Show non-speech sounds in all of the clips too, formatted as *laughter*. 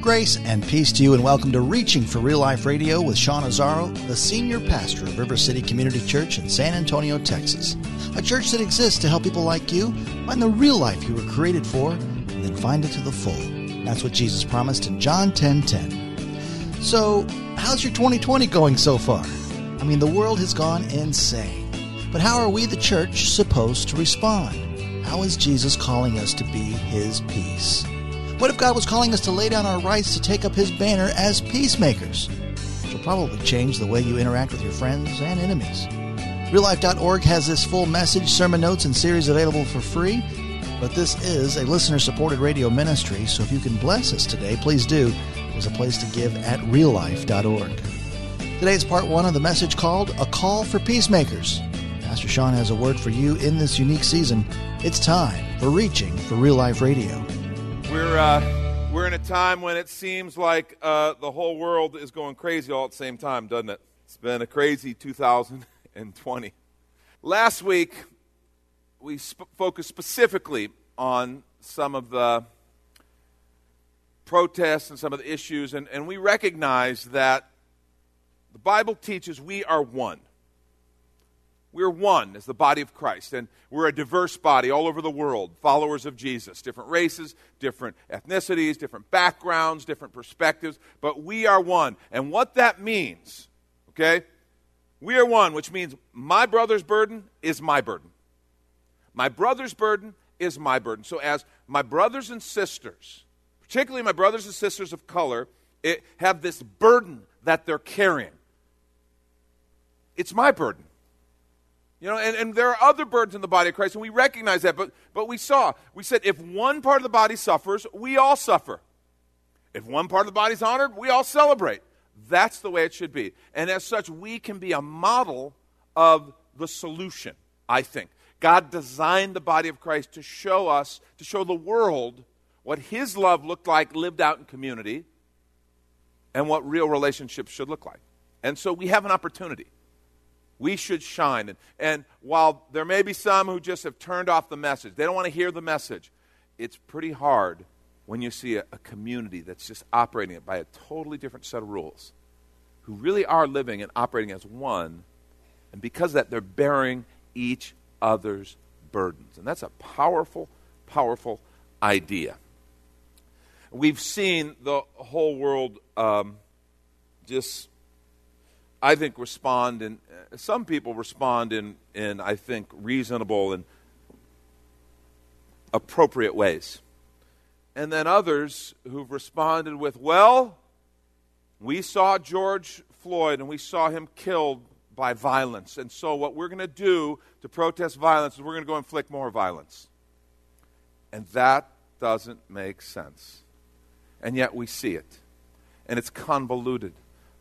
Grace and peace to you, and welcome to Reaching for Real Life Radio with Sean Azzaro, the senior pastor of River City Community Church in San Antonio, Texas. A church that exists to help people like you find the real life you were created for and then find it to the full. That's what Jesus promised in John 10 10. So, how's your 2020 going so far? I mean, the world has gone insane. But how are we, the church, supposed to respond? How is Jesus calling us to be His peace? What if God was calling us to lay down our rights to take up His banner as peacemakers? Which will probably change the way you interact with your friends and enemies. RealLife.org has this full message, sermon notes, and series available for free. But this is a listener supported radio ministry, so if you can bless us today, please do. There's a place to give at reallife.org. Today is part one of the message called A Call for Peacemakers. Pastor Sean has a word for you in this unique season. It's time for Reaching for Real Life Radio. We're, uh, we're in a time when it seems like uh, the whole world is going crazy all at the same time, doesn't it? It's been a crazy 2020. Last week, we sp- focused specifically on some of the protests and some of the issues, and, and we recognize that the Bible teaches we are one. We're one as the body of Christ, and we're a diverse body all over the world, followers of Jesus, different races, different ethnicities, different backgrounds, different perspectives, but we are one. And what that means, okay? We are one, which means my brother's burden is my burden. My brother's burden is my burden. So, as my brothers and sisters, particularly my brothers and sisters of color, it, have this burden that they're carrying, it's my burden. You know, and, and there are other burdens in the body of Christ, and we recognize that. But, but we saw, we said, if one part of the body suffers, we all suffer. If one part of the body is honored, we all celebrate. That's the way it should be. And as such, we can be a model of the solution, I think. God designed the body of Christ to show us, to show the world what His love looked like lived out in community and what real relationships should look like. And so we have an opportunity we should shine. And, and while there may be some who just have turned off the message, they don't want to hear the message, it's pretty hard when you see a, a community that's just operating it by a totally different set of rules, who really are living and operating as one. And because of that, they're bearing each other's burdens. And that's a powerful, powerful idea. We've seen the whole world um, just I think, respond uh, some people respond in, in, I think, reasonable and appropriate ways. And then others who've responded with, well, we saw George Floyd and we saw him killed by violence. And so what we're going to do to protest violence is we're going to go inflict more violence. And that doesn't make sense. And yet we see it. And it's convoluted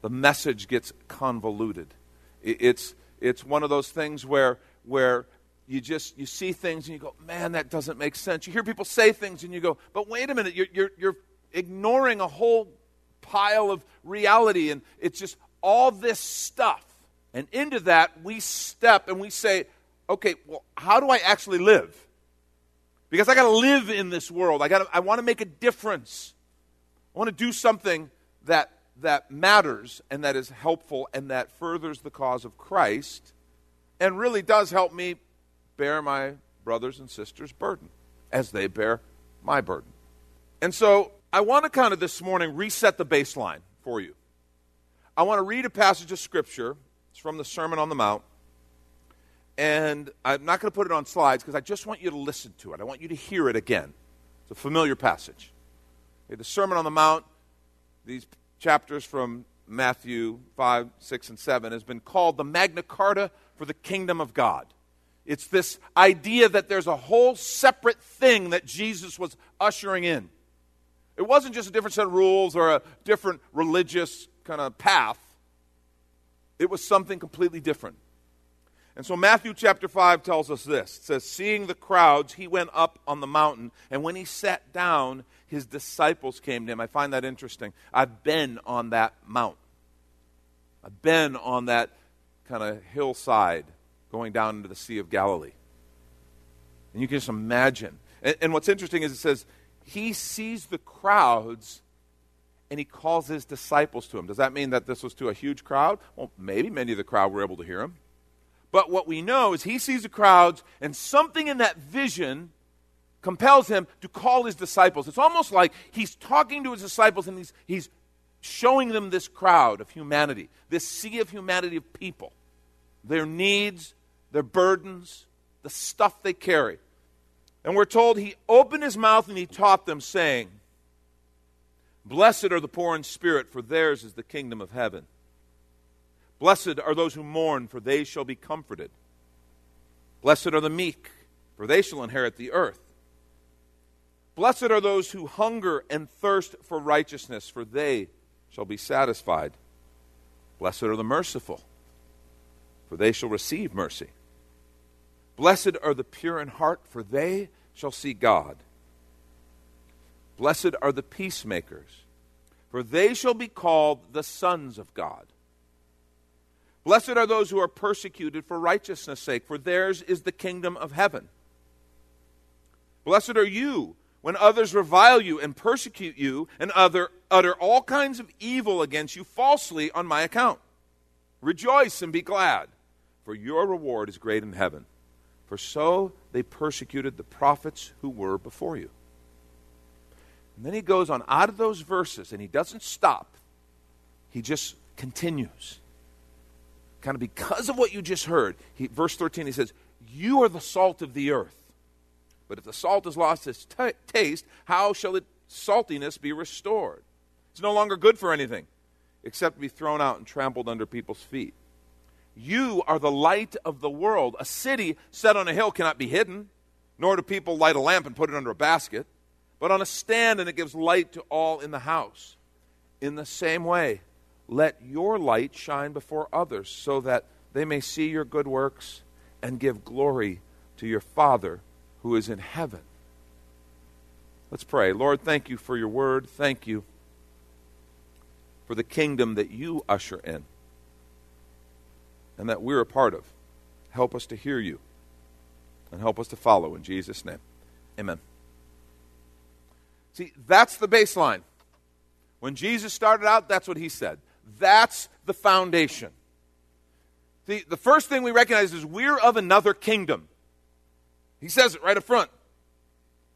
the message gets convoluted. It's, it's one of those things where, where you just you see things and you go, man, that doesn't make sense. You hear people say things and you go, but wait a minute, you're, you're, you're ignoring a whole pile of reality, and it's just all this stuff. And into that, we step and we say, okay, well, how do I actually live? Because I got to live in this world. I got I want to make a difference. I want to do something that that matters and that is helpful and that furthers the cause of Christ and really does help me bear my brothers and sisters' burden as they bear my burden. And so I want to kind of this morning reset the baseline for you. I want to read a passage of Scripture. It's from the Sermon on the Mount. And I'm not going to put it on slides because I just want you to listen to it. I want you to hear it again. It's a familiar passage. Okay, the Sermon on the Mount, these chapters from Matthew 5, 6, and 7 has been called the Magna Carta for the kingdom of God. It's this idea that there's a whole separate thing that Jesus was ushering in. It wasn't just a different set of rules or a different religious kind of path, it was something completely different. And so Matthew chapter 5 tells us this. It says, Seeing the crowds, he went up on the mountain, and when he sat down, his disciples came to him. I find that interesting. I've been on that mount. I've been on that kind of hillside going down into the Sea of Galilee. And you can just imagine. And, and what's interesting is it says, he sees the crowds and he calls his disciples to him. Does that mean that this was to a huge crowd? Well, maybe many of the crowd were able to hear him. But what we know is he sees the crowds, and something in that vision compels him to call his disciples. It's almost like he's talking to his disciples and he's, he's showing them this crowd of humanity, this sea of humanity of people, their needs, their burdens, the stuff they carry. And we're told he opened his mouth and he taught them, saying, Blessed are the poor in spirit, for theirs is the kingdom of heaven. Blessed are those who mourn, for they shall be comforted. Blessed are the meek, for they shall inherit the earth. Blessed are those who hunger and thirst for righteousness, for they shall be satisfied. Blessed are the merciful, for they shall receive mercy. Blessed are the pure in heart, for they shall see God. Blessed are the peacemakers, for they shall be called the sons of God. Blessed are those who are persecuted for righteousness' sake, for theirs is the kingdom of heaven. Blessed are you when others revile you and persecute you and other, utter all kinds of evil against you falsely on my account. Rejoice and be glad, for your reward is great in heaven for so they persecuted the prophets who were before you. And then he goes on out of those verses and he doesn't stop. He just continues. Kind of because of what you just heard. He, verse 13, he says, You are the salt of the earth. But if the salt has lost its t- taste, how shall its saltiness be restored? It's no longer good for anything except to be thrown out and trampled under people's feet. You are the light of the world. A city set on a hill cannot be hidden, nor do people light a lamp and put it under a basket, but on a stand, and it gives light to all in the house. In the same way, let your light shine before others, so that they may see your good works and give glory to your Father who is in heaven. Let's pray. Lord, thank you for your word. Thank you for the kingdom that you usher in and that we're a part of. Help us to hear you and help us to follow in Jesus' name. Amen. See, that's the baseline. When Jesus started out, that's what he said. That's the foundation. See, the first thing we recognize is we're of another kingdom. He says it right up front.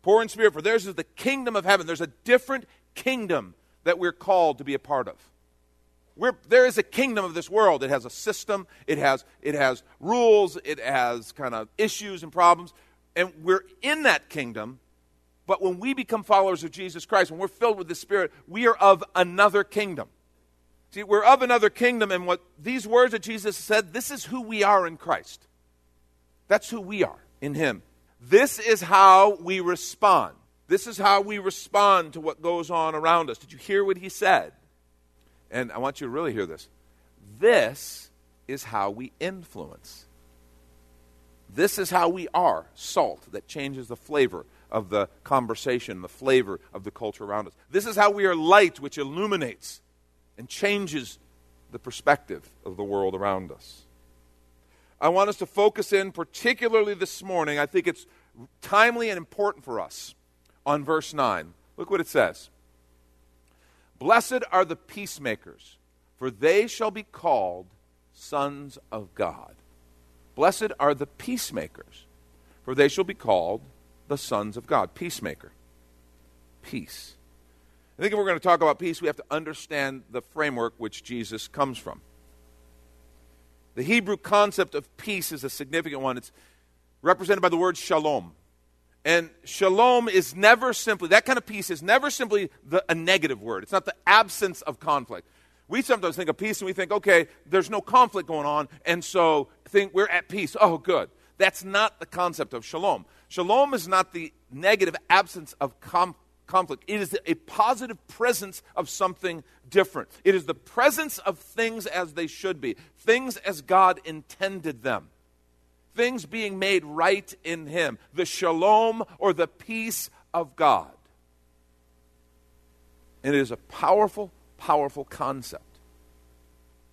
Poor in spirit, for theirs is the kingdom of heaven. There's a different kingdom that we're called to be a part of. We're, there is a kingdom of this world. It has a system, it has, it has rules, it has kind of issues and problems. And we're in that kingdom. But when we become followers of Jesus Christ, when we're filled with the Spirit, we are of another kingdom. See, we're of another kingdom, and what these words that Jesus said, this is who we are in Christ. That's who we are in Him. This is how we respond. This is how we respond to what goes on around us. Did you hear what He said? And I want you to really hear this. This is how we influence. This is how we are salt that changes the flavor of the conversation, the flavor of the culture around us. This is how we are light which illuminates and changes the perspective of the world around us. I want us to focus in, particularly this morning, I think it's timely and important for us, on verse 9. Look what it says. Blessed are the peacemakers, for they shall be called sons of God. Blessed are the peacemakers, for they shall be called the sons of God. Peacemaker. Peace. I think if we're going to talk about peace, we have to understand the framework which Jesus comes from. The Hebrew concept of peace is a significant one. It's represented by the word shalom. And shalom is never simply, that kind of peace is never simply the, a negative word. It's not the absence of conflict. We sometimes think of peace and we think, okay, there's no conflict going on, and so think we're at peace. Oh, good. That's not the concept of shalom. Shalom is not the negative absence of com- conflict. It is a positive presence of something different. It is the presence of things as they should be, things as God intended them, things being made right in Him, the shalom or the peace of God. And it is a powerful, powerful concept.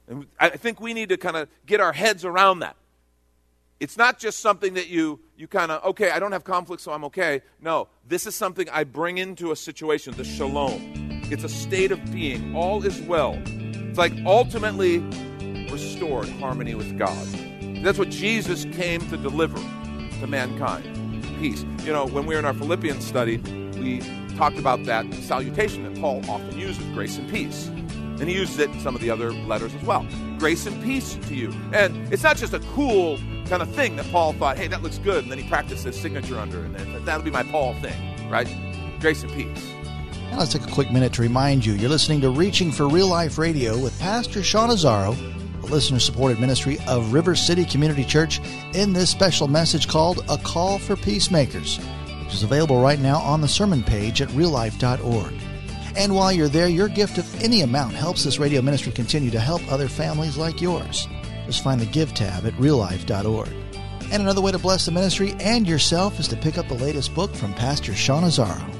And I think we need to kind of get our heads around that. It's not just something that you, you kind of, okay, I don't have conflict, so I'm okay. No, this is something I bring into a situation, the shalom. It's a state of being. All is well. It's like ultimately restored harmony with God. That's what Jesus came to deliver to mankind peace. You know, when we were in our Philippians study, we talked about that salutation that Paul often uses grace and peace. And he uses it in some of the other letters as well. Grace and peace to you. And it's not just a cool kind of thing that Paul thought, hey, that looks good, and then he practiced his signature under, and then that'll be my Paul thing, right? Grace and peace. Now let's take a quick minute to remind you you're listening to Reaching for Real Life Radio with Pastor Sean Azzaro, a listener supported ministry of River City Community Church, in this special message called A Call for Peacemakers, which is available right now on the sermon page at reallife.org. And while you're there, your gift of any amount helps this radio ministry continue to help other families like yours. Just find the Give tab at reallife.org. And another way to bless the ministry and yourself is to pick up the latest book from Pastor Sean Azzaro.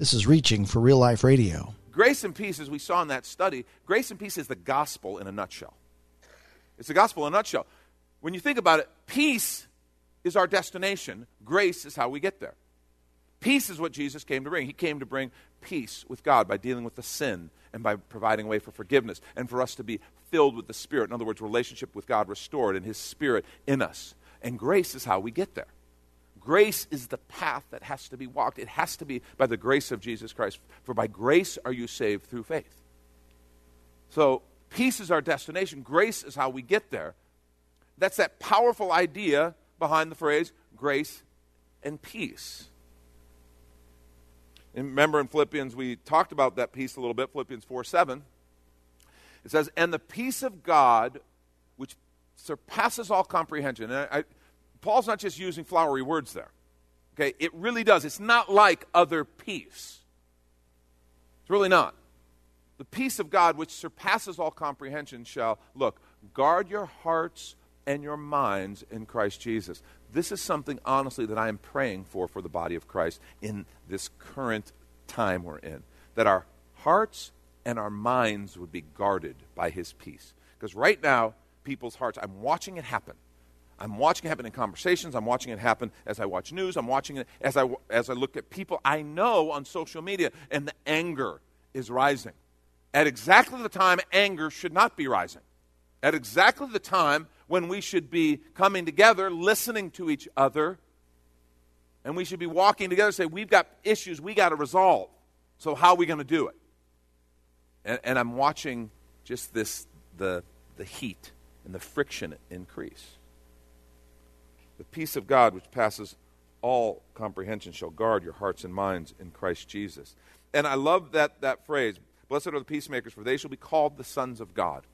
This is Reaching for Real Life Radio. Grace and peace, as we saw in that study, grace and peace is the gospel in a nutshell. It's the gospel in a nutshell. When you think about it, peace is our destination, grace is how we get there. Peace is what Jesus came to bring. He came to bring peace with God by dealing with the sin and by providing a way for forgiveness and for us to be filled with the Spirit. In other words, relationship with God restored and His Spirit in us. And grace is how we get there. Grace is the path that has to be walked. It has to be by the grace of Jesus Christ. For by grace are you saved through faith. So, peace is our destination. Grace is how we get there. That's that powerful idea behind the phrase grace and peace. And remember in Philippians, we talked about that peace a little bit, Philippians 4 7. It says, And the peace of God, which surpasses all comprehension. And I, Paul's not just using flowery words there. Okay, it really does. It's not like other peace. It's really not. The peace of God, which surpasses all comprehension, shall, look, guard your hearts and your minds in Christ Jesus. This is something, honestly, that I am praying for for the body of Christ in this current time we're in. That our hearts and our minds would be guarded by His peace. Because right now, people's hearts, I'm watching it happen. I'm watching it happen in conversations. I'm watching it happen as I watch news. I'm watching it as I, as I look at people I know on social media, and the anger is rising. At exactly the time anger should not be rising. At exactly the time when we should be coming together, listening to each other, and we should be walking together say, We've got issues we got to resolve. So, how are we going to do it? And, and I'm watching just this the, the heat and the friction increase. The peace of God, which passes all comprehension, shall guard your hearts and minds in Christ Jesus. And I love that, that phrase Blessed are the peacemakers, for they shall be called the sons of God.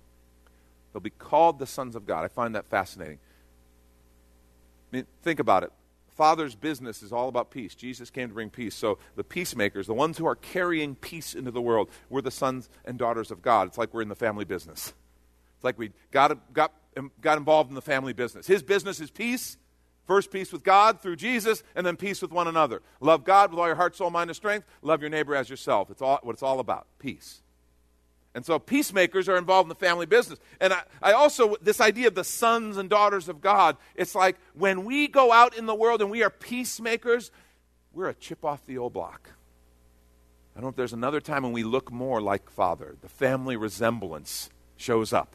They'll be called the sons of God. I find that fascinating. I mean, think about it. Father's business is all about peace. Jesus came to bring peace. So the peacemakers, the ones who are carrying peace into the world, we're the sons and daughters of God. It's like we're in the family business. It's like we got, got, got involved in the family business. His business is peace, First, peace with God through Jesus, and then peace with one another. Love God with all your heart, soul, mind, and strength. Love your neighbor as yourself. It's all what it's all about peace. And so peacemakers are involved in the family business. And I, I, also, this idea of the sons and daughters of God, it's like when we go out in the world and we are peacemakers, we're a chip off the old block. I don't know if there's another time when we look more like Father. The family resemblance shows up.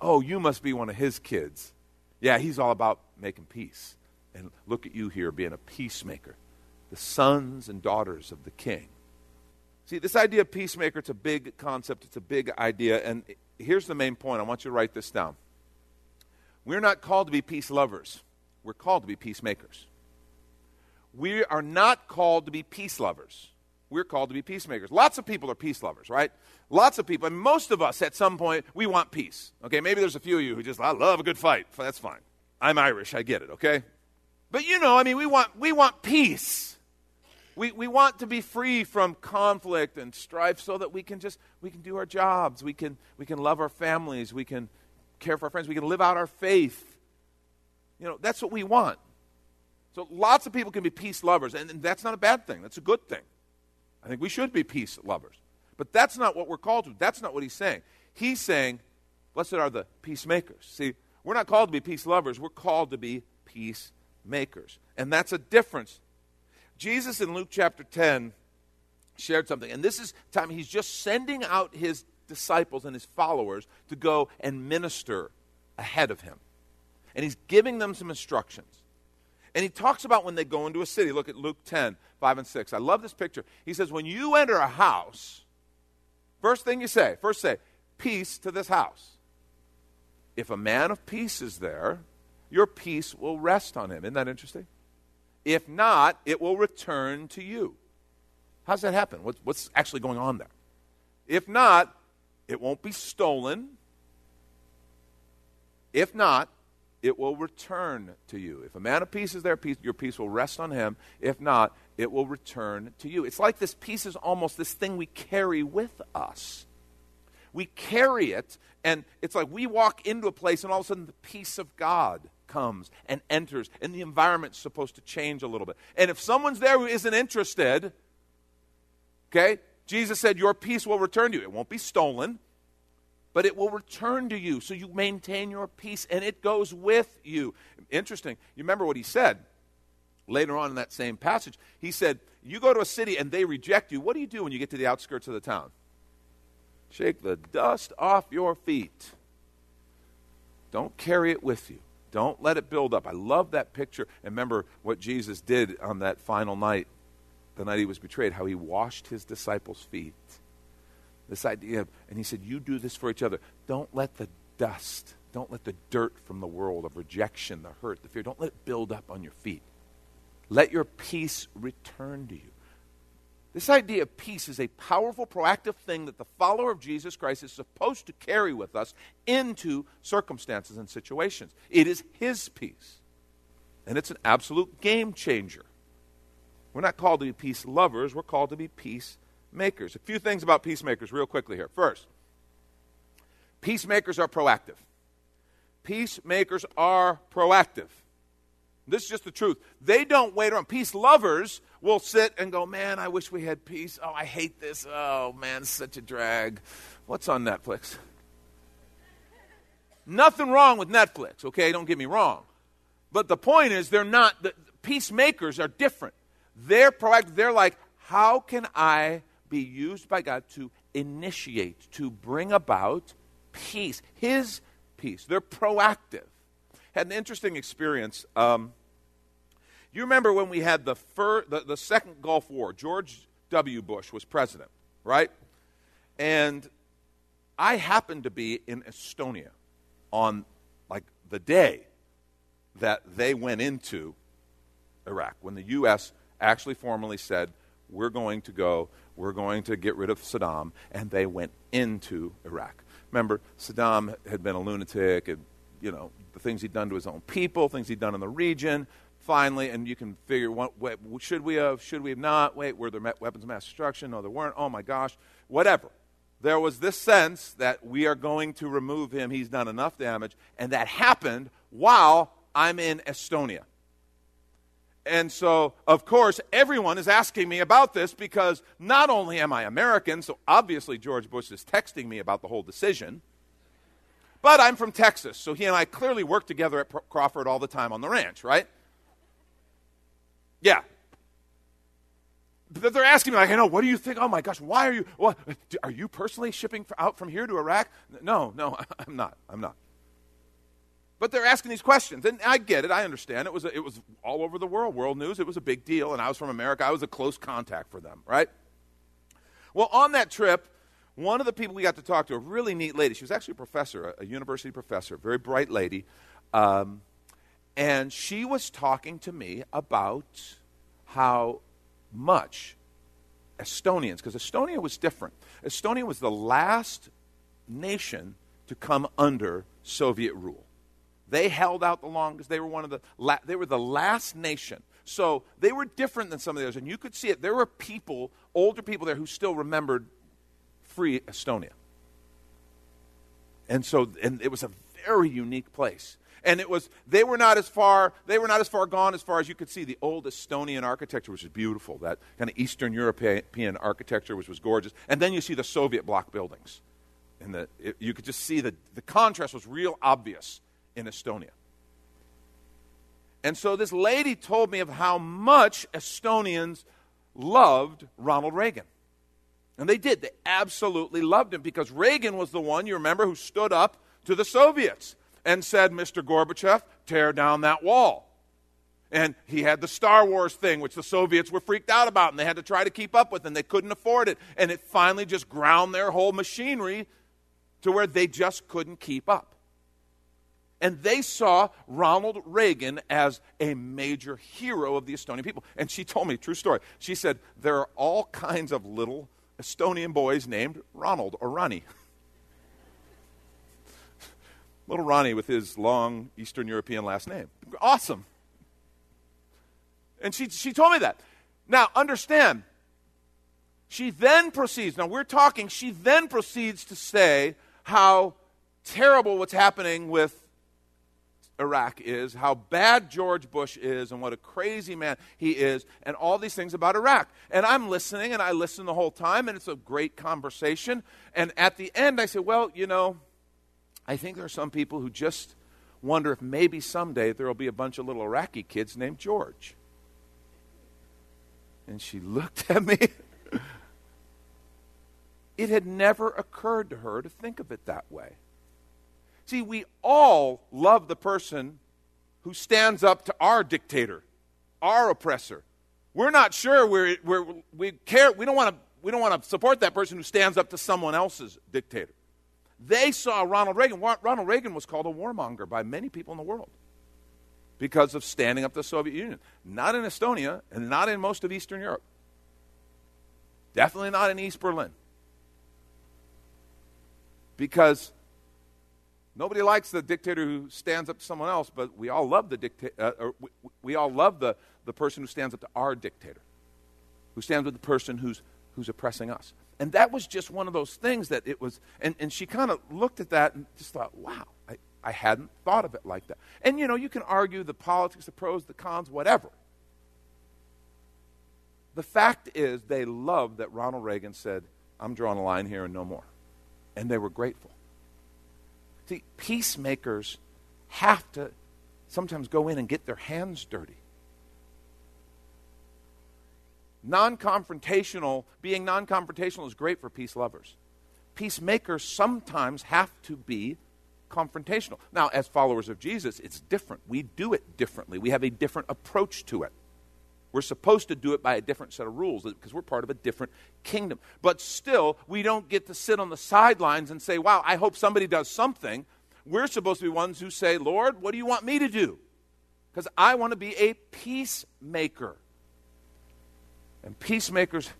Oh, you must be one of his kids. Yeah, he's all about making peace. And look at you here being a peacemaker, the sons and daughters of the king. See, this idea of peacemaker, it's a big concept, it's a big idea. And here's the main point. I want you to write this down. We're not called to be peace lovers, we're called to be peacemakers. We are not called to be peace lovers. We're called to be peacemakers. Lots of people are peace lovers, right? Lots of people, and most of us at some point, we want peace. Okay, maybe there's a few of you who just, I love a good fight. That's fine. I'm Irish, I get it, okay? But you know, I mean, we want, we want peace. We, we want to be free from conflict and strife so that we can just we can do our jobs. We can we can love our families. We can care for our friends. We can live out our faith. You know that's what we want. So lots of people can be peace lovers and, and that's not a bad thing. That's a good thing. I think we should be peace lovers. But that's not what we're called to. That's not what he's saying. He's saying blessed are the peacemakers. See we're not called to be peace lovers we're called to be peacemakers and that's a difference Jesus in Luke chapter 10 shared something, and this is time he's just sending out his disciples and his followers to go and minister ahead of him. And he's giving them some instructions. And he talks about when they go into a city. Look at Luke 10, 5 and 6. I love this picture. He says, When you enter a house, first thing you say, first say, Peace to this house. If a man of peace is there, your peace will rest on him. Isn't that interesting? If not, it will return to you. How's that happen? What's, what's actually going on there? If not, it won't be stolen. If not, it will return to you. If a man of peace is there, peace, your peace will rest on him. If not, it will return to you. It's like this peace is almost this thing we carry with us. We carry it, and it's like we walk into a place, and all of a sudden the peace of God comes and enters, and the environment's supposed to change a little bit. And if someone's there who isn't interested, okay, Jesus said, Your peace will return to you. It won't be stolen, but it will return to you. So you maintain your peace, and it goes with you. Interesting. You remember what he said later on in that same passage? He said, You go to a city and they reject you. What do you do when you get to the outskirts of the town? Shake the dust off your feet. Don't carry it with you. Don't let it build up. I love that picture. And remember what Jesus did on that final night, the night he was betrayed, how he washed his disciples' feet. This idea of, and he said, You do this for each other. Don't let the dust, don't let the dirt from the world of rejection, the hurt, the fear, don't let it build up on your feet. Let your peace return to you. This idea of peace is a powerful, proactive thing that the follower of Jesus Christ is supposed to carry with us into circumstances and situations. It is His peace. And it's an absolute game changer. We're not called to be peace lovers, we're called to be peacemakers. A few things about peacemakers, real quickly here. First, peacemakers are proactive. Peacemakers are proactive. This is just the truth. They don't wait around. Peace lovers will sit and go, Man, I wish we had peace. Oh, I hate this. Oh, man, such a drag. What's on Netflix? Nothing wrong with Netflix, okay? Don't get me wrong. But the point is, they're not, the peacemakers are different. They're proactive. They're like, How can I be used by God to initiate, to bring about peace? His peace. They're proactive. Had an interesting experience. Um, you remember when we had the, fir- the, the second Gulf War? George W. Bush was president, right? And I happened to be in Estonia on like the day that they went into Iraq, when the U.S. actually formally said, we're going to go, we're going to get rid of Saddam, and they went into Iraq. Remember, Saddam had been a lunatic, and, you know, the things he'd done to his own people, things he'd done in the region finally, and you can figure, what, what, should we have, should we have not? Wait, were there weapons of mass destruction? No, there weren't. Oh my gosh. Whatever. There was this sense that we are going to remove him. He's done enough damage. And that happened while I'm in Estonia. And so, of course, everyone is asking me about this because not only am I American, so obviously George Bush is texting me about the whole decision, but I'm from Texas, so he and I clearly work together at Crawford all the time on the ranch, right? Yeah. They're asking me, like, I know, what do you think? Oh my gosh, why are you, what, are you personally shipping out from here to Iraq? No, no, *laughs* I'm not. I'm not. But they're asking these questions, and I get it. I understand. It was, a, it was all over the world, world news. It was a big deal, and I was from America. I was a close contact for them, right? Well, on that trip, one of the people we got to talk to, a really neat lady, she was actually a professor, a, a university professor, very bright lady, um, and she was talking to me about how much Estonians, because Estonia was different. Estonia was the last nation to come under Soviet rule. They held out the longest. They were one of the la- they were the last nation. So they were different than some of the others, and you could see it. There were people, older people there, who still remembered free Estonia. And so, and it was a very unique place. And it was they were not as far they were not as far gone as far as you could see the old Estonian architecture, which is beautiful. That kind of Eastern European architecture, which was gorgeous. And then you see the Soviet bloc buildings, and the, it, you could just see the the contrast was real obvious in Estonia. And so this lady told me of how much Estonians loved Ronald Reagan. And they did. They absolutely loved him because Reagan was the one, you remember, who stood up to the Soviets and said, Mr. Gorbachev, tear down that wall. And he had the Star Wars thing, which the Soviets were freaked out about, and they had to try to keep up with, and they couldn't afford it. And it finally just ground their whole machinery to where they just couldn't keep up. And they saw Ronald Reagan as a major hero of the Estonian people. And she told me, true story. She said, There are all kinds of little Estonian boys named Ronald or Ronnie. *laughs* little Ronnie with his long Eastern European last name. Awesome. And she, she told me that. Now, understand, she then proceeds, now we're talking, she then proceeds to say how terrible what's happening with Iraq is, how bad George Bush is, and what a crazy man he is, and all these things about Iraq. And I'm listening, and I listen the whole time, and it's a great conversation. And at the end, I say, Well, you know, I think there are some people who just wonder if maybe someday there will be a bunch of little Iraqi kids named George. And she looked at me. *laughs* it had never occurred to her to think of it that way. See, we all love the person who stands up to our dictator, our oppressor. We're not sure we're, we're, we care. We don't want to. We don't want to support that person who stands up to someone else's dictator. They saw Ronald Reagan. Ronald Reagan was called a warmonger by many people in the world because of standing up to the Soviet Union. Not in Estonia and not in most of Eastern Europe. Definitely not in East Berlin. Because Nobody likes the dictator who stands up to someone else, but we all love the dictator. Uh, we, we, all love the, the person who stands up to our dictator, who stands with the person who's who's oppressing us. And that was just one of those things that it was. And, and she kind of looked at that and just thought, wow, I, I hadn't thought of it like that. And you know, you can argue the politics, the pros, the cons, whatever. The fact is, they loved that Ronald Reagan said, I'm drawing a line here and no more. And they were grateful. See, peacemakers have to sometimes go in and get their hands dirty. Non confrontational, being non confrontational is great for peace lovers. Peacemakers sometimes have to be confrontational. Now, as followers of Jesus, it's different. We do it differently, we have a different approach to it. We're supposed to do it by a different set of rules because we're part of a different kingdom. But still, we don't get to sit on the sidelines and say, wow, I hope somebody does something. We're supposed to be ones who say, Lord, what do you want me to do? Because I want to be a peacemaker. And peacemakers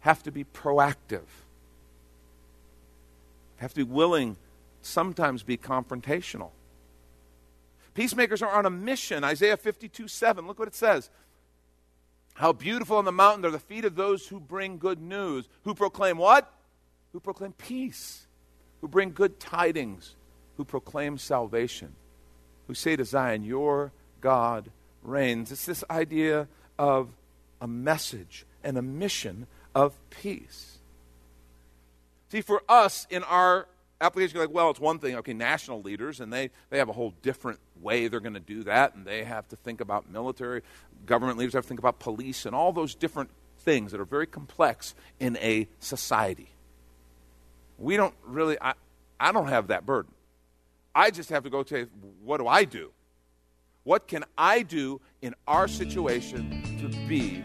have to be proactive, have to be willing, sometimes be confrontational. Peacemakers are on a mission. Isaiah 52 7. Look what it says. How beautiful on the mountain are the feet of those who bring good news. Who proclaim what? Who proclaim peace. Who bring good tidings. Who proclaim salvation. who say to Zion, Your God reigns. It's this idea of a message and a mission of peace. See, for us in our application, like, well, it's one thing, okay, national leaders, and they, they have a whole different way they're going to do that, and they have to think about military, government leaders have to think about police, and all those different things that are very complex in a society. We don't really, I, I don't have that burden. I just have to go say, what do I do? What can I do in our situation to be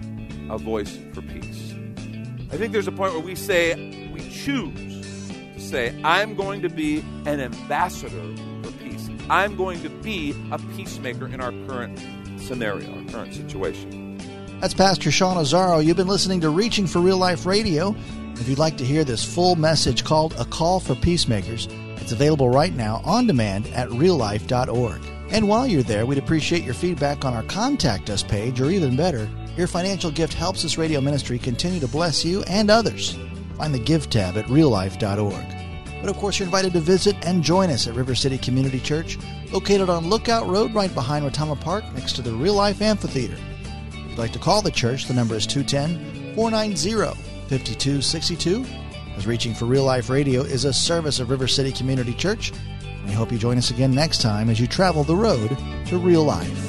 a voice for peace? I think there's a point where we say, we choose to say, I'm going to be an ambassador for peace. I'm going to be a peacemaker in our current scenario, our current situation. That's Pastor Sean Azzaro. You've been listening to Reaching for Real Life Radio. If you'd like to hear this full message called A Call for Peacemakers, it's available right now on demand at reallife.org. And while you're there, we'd appreciate your feedback on our Contact Us page, or even better, your financial gift helps this radio ministry continue to bless you and others. Find the Give tab at reallife.org. But of course, you're invited to visit and join us at River City Community Church, located on Lookout Road right behind Retama Park next to the Real Life Amphitheater. If you'd like to call the church, the number is 210 490 5262. As Reaching for Real Life Radio is a service of River City Community Church. We hope you join us again next time as you travel the road to real life.